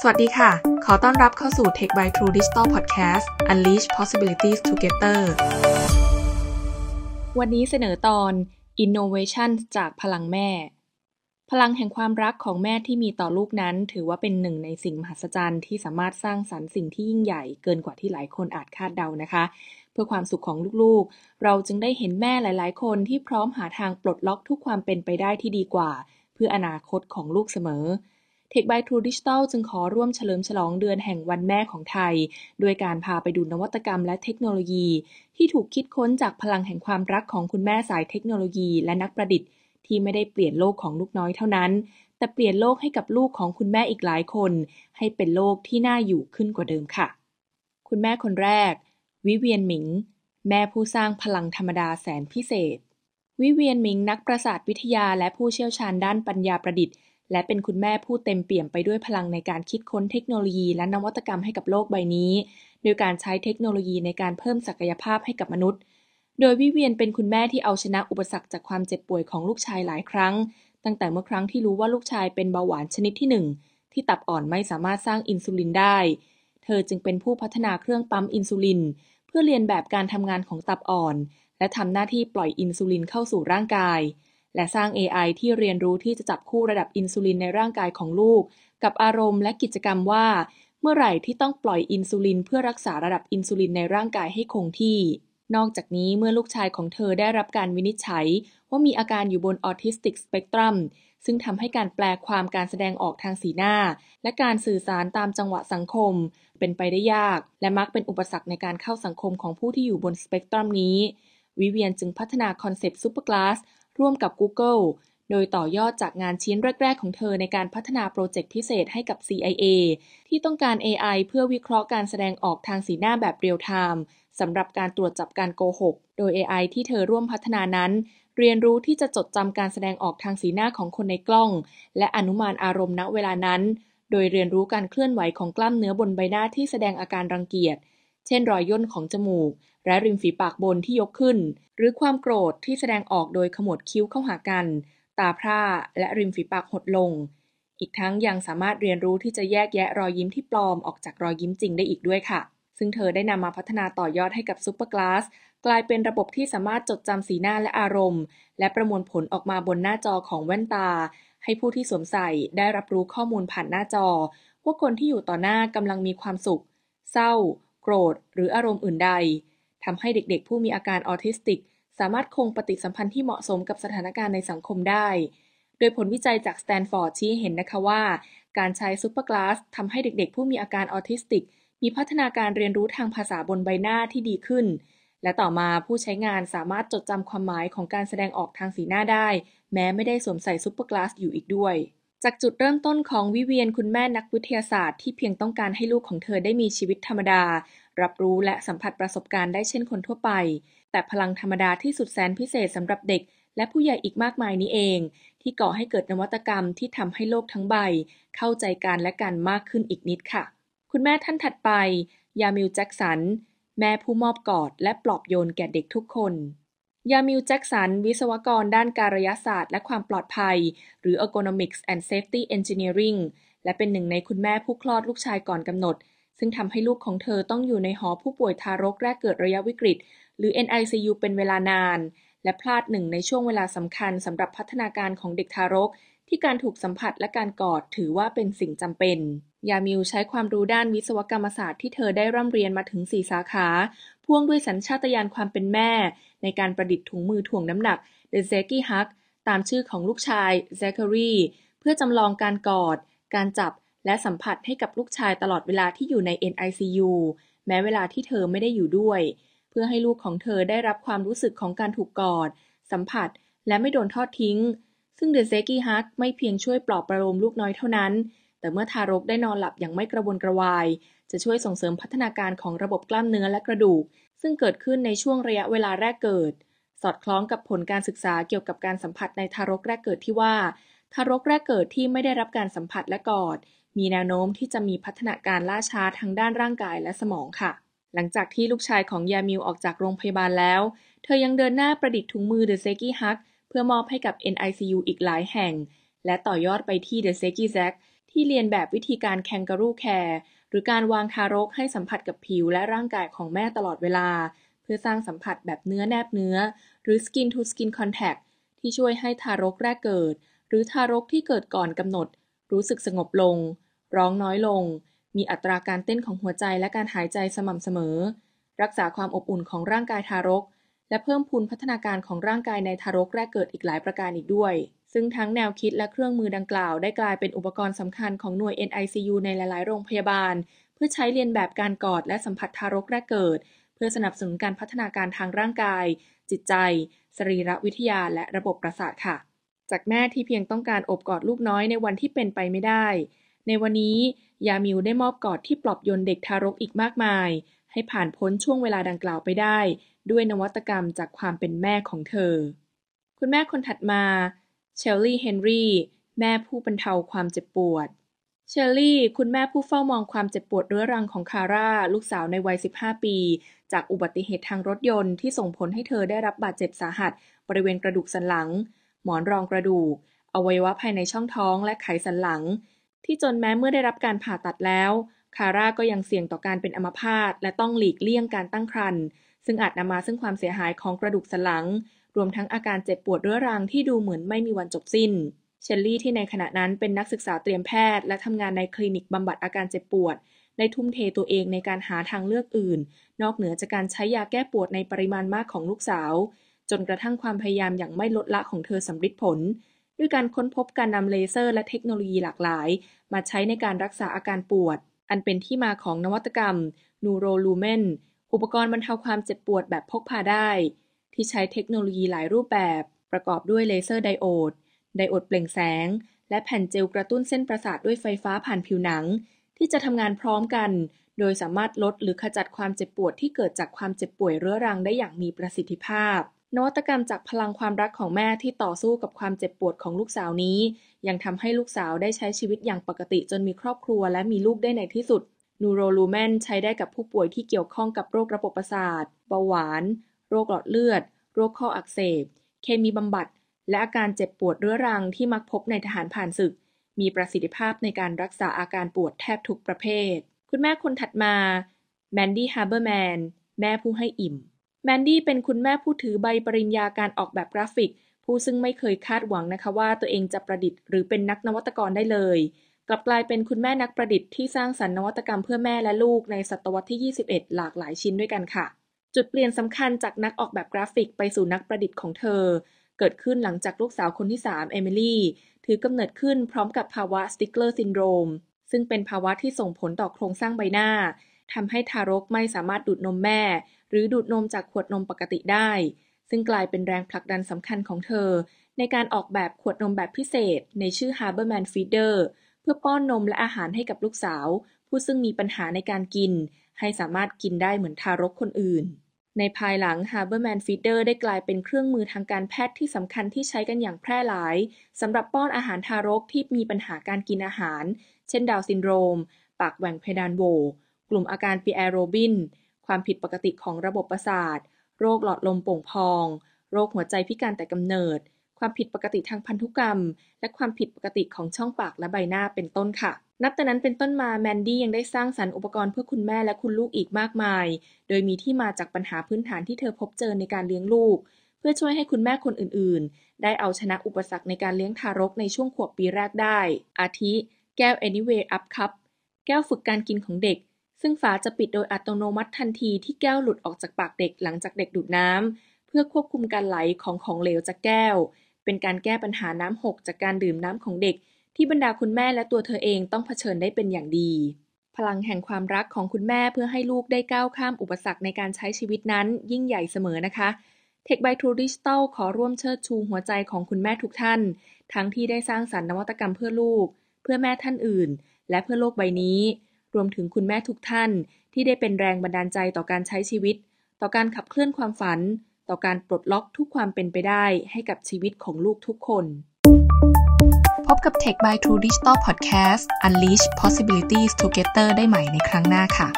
สวัสดีค่ะ ขอต้อนรับเข้าสู่ Tech by True Digital Podcast Unleash Possibilities Together วันนี้เสนอตอน Innovation จากพลังแม่ พลังแห่งความรักของแม่ที่มีต่อลูกนั้น ถือว่าเป็นหนึ่งในสิ่งมหัศจรรย์ที่สามารถสร้างสรรค์สิ่งที่ยิ่งใหญ่เกินกว่าที่หลายคนอาจคาดเดานะคะ เพื่อความสุขของลูกๆ เราจึงได้เห็นแม่หลาย ๆ คนที่พร้อมหาทางปลดล็อกทุกความเป็นไปได้ที่ดีกว่า เพื่ออนาคตของลูกเสมอ Tech by True Digital จึงขอร่วมเฉลิมฉลองเดือนแห่งวันแม่ของไทย ด้วยการพาไปดูนวัตกรรมและเทคโนโลยี ที่ถูกคิดค้นจากพลังแห่งความรักของคุณแม่สายเทคโนโลยี และนักประดิษฐ์ ที่ไม่ได้เปลี่ยนโลกของลูกน้อยเท่านั้น แต่เปลี่ยนโลกให้กับลูกของคุณแม่อีกหลายคน ให้เป็นโลกที่น่าอยู่ขึ้นกว่าเดิมค่ะ คุณแม่คนแรก วิเวียนหมิง แม่ผู้สร้างพลังธรรมดาแสนพิเศษวิเวียนหมิงนักประสาทวิทยาและผู้เชี่ยวชาญด้านปัญญาประดิษฐ์ และเป็นคุณแม่ผู้เต็มเปี่ยมไปด้วยพลังในการคิดค้นเทคโนโลยีและนวัตกรรมให้กับโลกใบนี้ โดยการใช้เทคโนโลยีในการเพิ่มศักยภาพให้กับมนุษย์ โดยวิเวียนเป็นคุณแม่ที่เอาชนะอุปสรรคจากความเจ็บป่วยของลูกชายหลายครั้ง ตั้งแต่เมื่อครั้งที่รู้ว่าลูกชายเป็นเบาหวานชนิดที่ 1 ที่ตับอ่อนไม่สามารถสร้างอินซูลินได้ เธอจึงเป็นผู้พัฒนาเครื่องปั๊มอินซูลิน เพื่อเลียนแบบการทำงานของตับอ่อน และทำหน้าที่ปล่อยอินซูลินเข้าสู่ร่างกาย และสร้าง AI ที่เรียนรู้ที่จะจับคู่ระดับอินซูลินในร่างกายของลูก กับอารมณ์และกิจกรรมว่า เมื่อไหร่ที่ต้องปล่อยอินซูลินเพื่อรักษาระดับอินซูลินในร่างกายให้คงที่ นอกจากนี้เมื่อลูกชายของเธอได้รับการวินิจฉัย ว่ามีอาการอยู่บนออทิสติกสเปกตรัมซึ่งทำให้การแปลความการแสดงออกทางสีหน้า และการสื่อสารตามจังหวะสังคม เป็นไปได้ยาก และมักเป็นอุปสรรคในการเข้าสังคมของผู้ที่อยู่บนสเปกตรัมนี้ วิเวียนจึงพัฒนาคอนเซปต์ Superglass ร่วมกับ Google โดยต่อยอดจากงานชิ้นแรก ๆ ของเธอในการพัฒนาโปรเจกต์พิเศษให้กับ CIA ที่ต้องการ AI เพื่อวิเคราะห์การแสดงออกทางสีหน้าแบบเรียลไทม์สำหรับการตรวจจับการโกหก โดย AI ที่เธอร่วมพัฒนานั้น เรียนรู้ที่จะจดจำการแสดงออกทางสีหน้าของคนในกล้อง และอนุมานอารมณ์ณเวลานั้น โดยเรียนรู้การเคลื่อนไหวของกล้ามเนื้อบนใบหน้าที่แสดงอาการรังเกียจ เช่นรอยย่นของจมูก และริมฝีปากบนที่ยกขึ้น หรือความโกรธที่แสดงออกโดยขมวดคิ้วเข้าหากัน ตาพร่าและริมฝีปากหดลง อีกทั้งยังสามารถเรียนรู้ที่จะแยกแยะรอยยิ้มที่ปลอมออกจากรอยยิ้มจริงได้อีกด้วยค่ะ ซึ่งเธอได้นำมาพัฒนาต่อยอดให้กับซูเปอร์กลาสกลายเป็นระบบที่สามารถจดจำสีหน้าและอารมณ์ และประมวลผลออกมาบนหน้าจอของแว่นตา ให้ผู้ที่สวมใส่ได้รับรู้ข้อมูลผ่านหน้าจอ ว่าคนที่อยู่ต่อหน้ากำลังมีความสุข เศร้า โกรธ หรืออารมณ์อื่นใด ทำให้เด็กๆ ผู้มีอาการออทิสติก สามารถคงปฏิสัมพันธ์ที่เหมาะสมกับสถานการณ์ในสังคมได้ โดยผลวิจัยจากสแตนฟอร์ดชี้เห็นนะคะว่า การใช้ Superglass ทำให้เด็กๆ ผู้มีอาการออทิสติก มีพัฒนาการเรียนรู้ทางภาษาบนใบหน้าที่ดีขึ้น และต่อมาผู้ใช้งานสามารถจดจำความหมายของการแสดงออกทางสีหน้าได้ แม้ไม่ได้สวมใส่ซูเปอร์กลาสอยู่อีกด้วยจากจุดเริ่มต้นของวิเวียนคุณแม่นักวิทยาศาสตร์ที่เพียงต้องการให้ลูกของเธอได้มีชีวิตธรรมดา รับรู้และสัมผัสประสบการณ์ได้เช่นคนทั่วไป แต่พลังธรรมดาที่สุดแสนพิเศษสำหรับเด็ก และผู้ใหญ่อีกมากมายนี้เอง ที่ก่อให้เกิดนวัตกรรมที่ทำให้โลกทั้งใบ เข้าใจกันและกันมากขึ้นอีกนิดค่ะ คุณแม่ท่านถัดไป ยามิลแจ็กสัน แม่ผู้มอบกอด และปลอบโยนแก่เด็กทุกคนยามิลแจ็กสัน วิศวกรด้านการยศาสตร์และความปลอดภัย หรือ Ergonomics and Safety Engineering และเป็นหนึ่งในคุณแม่ผู้คลอดลูกชายก่อนกำหนด ซึ่งทำให้ลูกของเธอต้องอยู่ในหอผู้ป่วยทารกแรกเกิดระยะวิกฤต หรือ NICU เป็นเวลานาน และพลาดหนึ่งในช่วงเวลาสำคัญสำหรับพัฒนาการของเด็กทารก ที่การถูกสัมผัสและการกอดถือว่าเป็นสิ่งจำเป็น ยามิวใช้ความรู้ด้านวิศวกรรมศาสตร์ที่เธอได้ร่ำเรียนมาถึง 4 สาขา พ่วงด้วยสัญชาตญาณความเป็นแม่ ในการประดิษฐ์ถุงมือถ่วงน้ำหนัก The Zeki Hug ตามชื่อของลูกชาย Zachary เพื่อจำลองการกอด การจับ และสัมผัสให้กับลูกชายตลอดเวลาที่อยู่ใน NICU แม้เวลาที่เธอไม่ได้อยู่ด้วย เพื่อให้ลูกของเธอได้รับความรู้สึกของการถูกกอด สัมผัส และไม่โดนทอดทิ้ง ซึ่งเดอะเซกี้ฮักไม่เพียงช่วยปลอบประโลมลูกน้อยเท่านั้น แต่เมื่อทารกได้นอนหลับอย่างไม่กระวนกระวาย จะช่วยส่งเสริมพัฒนาการของระบบกล้ามเนื้อและกระดูก ซึ่งเกิดขึ้นในช่วงระยะเวลาแรกเกิด สอดคล้องกับผลการศึกษาเกี่ยวกับการสัมผัสในทารกแรกเกิดที่ว่าทารกแรกเกิดที่ไม่ได้รับการสัมผัสและกอด มีแนวโน้มที่จะมีพัฒนาการล่าช้าทางด้านร่างกายและสมองค่ะ หลังจากที่ลูกชายของยามิวออกจากโรงพยาบาลแล้ว เธอยังเดินหน้าประดิษฐ์ถุงมือ The Seki Hug เพื่อมอบให้กับ NICU อีกหลายแห่ง และต่อยอดไปที่ The Seki Zack ที่ที่เรียนแบบวิธีการแคนการูแคร์หรือการวางทารกให้สัมผัสกับผิวและร่างกายของแม่ตลอดเวลา เพื่อสร้างสัมผัสแบบเนื้อแนบเนื้อ หรือ skin to skin contact ที่ช่วยให้ทารกแรกเกิด หรือทารกที่เกิดก่อนกำหนด รู้สึกสงบลง ร้องน้อยลง มีอัตราการเต้นของหัวใจและการหายใจสม่ำเสมอ รักษาความอบอุ่นของร่างกายทารก และเพิ่มพูนพัฒนาการของร่างกายในทารกแรกเกิดอีกหลายประการอีกด้วย ซึ่งทั้งแนวคิดและเครื่องมือดังกล่าวได้กลายเป็นอุปกรณ์สำคัญของหน่วย NICU ในหลาย ๆ โรงพยาบาล เพื่อใช้เรียนแบบการกอดและสัมผัสทารกแรกเกิด เพื่อสนับสนุนการพัฒนาการทางร่างกาย จิตใจ สรีรวิทยา และระบบประสาทค่ะ จากแม่ที่เพียงต้องการโอบกอดลูกน้อยในวันที่เป็นไปไม่ได้ ในวันนี้ ยามิวได้มอบกอดที่ปลอบโยนเด็กทารกอีกมากมาย ให้ผ่านพ้นช่วงเวลาดังกล่าวไปได้ ด้วยนวัตกรรมจากความเป็นแม่ของเธอ คุณแม่คนถัดมาเชลลี่เฮนรี่แม่ผู้บรรเทาความเจ็บปวด เชลลี่ คุณแม่ผู้เฝ้ามองความเจ็บปวดเรื้อรังของคาร่า ลูกสาวในวัย 15 ปี จากอุบัติเหตุทางรถยนต์ที่ส่งผลให้เธอได้รับบาดเจ็บสาหัส บริเวณกระดูกสันหลัง หมอนรองกระดูก อวัยวะภายในช่องท้องและไขสันหลัง ที่จนแม้เมื่อได้รับการผ่าตัดแล้ว คาร่าก็ยังเสี่ยงต่อการเป็นอัมพาตและต้องหลีกเลี่ยงการตั้งครรภ์ซึ่งอาจนำมาซึ่งความเสียหายของกระดูกสันหลัง รวมทั้งอาการเจ็บปวดเรื้อรังที่ดูเหมือนไม่มีวันจบสิ้น เชลลี่ที่ในขณะนั้นเป็นนักศึกษาเตรียมแพทย์ และทำงานในคลินิกบำบัดอาการเจ็บปวดได้ทุ่มเทตัวเองในการหาทางเลือกอื่น นอกเหนือจากการใช้ยาแก้ปวดในปริมาณมากของลูกสาว จนกระทั่งความพยายามอย่างไม่ลดละของเธอสัมฤทธิ์ผล ด้วยการค้นพบการนำเลเซอร์และเทคโนโลยีหลากหลาย มาใช้ในการรักษาอาการปวด อันเป็นที่มาของนวัตกรรม NeuroLumen อุปกรณ์บรรเทาความเจ็บปวดแบบพกพาได้ ที่ใช้เทคโนโลยีหลายรูปแบบ ประกอบด้วยเลเซอร์ไดโอด ไดโอดเปล่งแสง และแผ่นเจลกระตุ้นเส้นประสาทด้วยไฟฟ้าผ่านผิวหนัง ที่จะทำงานพร้อมกัน โดยสามารถลดหรือขจัดความเจ็บปวดที่เกิดจากความเจ็บป่วยเรื้อรังได้อย่างมีประสิทธิภาพ นวัตกรรมจากพลังความรักของแม่ที่ต่อสู้กับความเจ็บปวดของลูกสาวนี้ ยังทำให้ลูกสาวได้ใช้ชีวิตอย่างปกติจนมีครอบครัวและมีลูกได้ในที่สุดนูโรลูเมนใช้ได้กับผู้ป่วยที่เกี่ยวข้องกับโรคระบบประสาทเบาหวาน โรคหลอดเลือด โรคข้ออักเสบ เคมีบำบัด และอาการเจ็บปวดเรื้อรังที่มักพบในทหารผ่านศึก มีประสิทธิภาพในการรักษาอาการปวดแทบทุกประเภท คุณแม่คนถัดมาแมนดี้ฮาร์เบอร์แมนแม่ผู้ให้อิ่ม แมนดี้เป็นคุณแม่ผู้ถือใบปริญญาการออกแบบกราฟิก ผู้ซึ่งไม่เคยคาดหวังนะคะว่าตัวเองจะประดิษฐ์หรือเป็นนักนวัตกรได้เลย กลับกลายเป็นคุณแม่นักประดิษฐ์ที่สร้างสรรค์นวัตกรรมเพื่อแม่และลูกในศตวรรษที่ 21 หลากหลายชิ้นด้วยกันค่ะ จุดเปลี่ยนสำคัญจากนักออกแบบกราฟิกไปสู่นักประดิษฐ์ของเธอ เกิดขึ้นหลังจากลูกสาวคนที่ 3 เอมิลี่ถือกำเนิดขึ้นพร้อมกับภาวะ Stickler syndrome ซึ่งเป็นภาวะที่ส่งผลต่อโครงสร้างใบหน้า ทำให้ทารกไม่สามารถดูดนมแม่ หรือดูดนมจากขวดนมปกติได้ ซึ่งกลายเป็นแรงผลักดันสำคัญของเธอ ในการออกแบบขวดนมแบบพิเศษ ในชื่อ Haberman Feeder เพื่อป้อนนมและอาหารให้กับลูกสาว ผู้ซึ่งมีปัญหาในการกิน ให้สามารถกินได้เหมือนทารกคนอื่น ในภายหลัง Haberman Feeder ได้กลายเป็นเครื่องมือทางการแพทย์ที่สำคัญที่ใช้กันอย่างแพร่หลายสำหรับป้อนอาหารทารกที่มีปัญหาการกินอาหาร เช่นดาวซินโดรม ปากแหว่งเพดานโหว่ กลุ่มอาการปีแอร์โรบิน ความผิดปกติของระบบประสาท โรคหลอดลมโป่งพอง โรคหัวใจพิการแต่กำเนิด ความผิดปกติทางพันธุกรรม และความผิดปกติของช่องปากและใบหน้าเป็นต้นค่ะ นับแต่นั้นเป็นต้นมาแมนดี้ยังได้สร้างสรรค์อุปกรณ์เพื่อคุณแม่และคุณลูกอีกมากมาย โดยมีที่มาจากปัญหาพื้นฐานที่เธอพบเจอในการเลี้ยงลูก เพื่อช่วยให้คุณแม่คนอื่น ๆ ได้เอาชนะอุปสรรคในการเลี้ยงทารกในช่วงขวบปีแรกได้ อาทิ แก้ว Anyway Up Cup แก้วฝึกการกินของเด็ก ซึ่งฝาจะปิดโดยอัตโนมัติทันทีที่แก้วหลุดออกจากปากเด็กหลังจากเด็กดูดน้ำ เพื่อควบคุมการไหลของของเหลวจากแก้ว เป็นการแก้ปัญหาน้ำหกจากการดื่มน้ำของเด็ก ที่บรรดาคุณแม่และตัวเธอเองต้องเผชิญได้เป็นอย่างดี พลังแห่งความรักของคุณแม่เพื่อให้ลูกได้ก้าวข้ามอุปสรรคในการใช้ชีวิตนั้นยิ่งใหญ่เสมอนะคะ Tech by True Digital ขอร่วมเชิดชูหัวใจของคุณแม่ทุกท่าน ทั้งที่ได้สร้างสรรค์นวัตกรรมเพื่อลูก เพื่อแม่ท่านอื่น และเพื่อโลกใบนี้ รวมถึงคุณแม่ทุกท่านที่ได้เป็นแรงบันดาลใจต่อการใช้ชีวิต ต่อการขับเคลื่อนความฝัน ต่อการปลดล็อกทุกความเป็นไปได้ให้กับชีวิตของลูกทุกคน พบกับ Tech by True Digital Podcast Unleash Possibilities Together ได้ใหม่ในครั้งหน้าค่ะ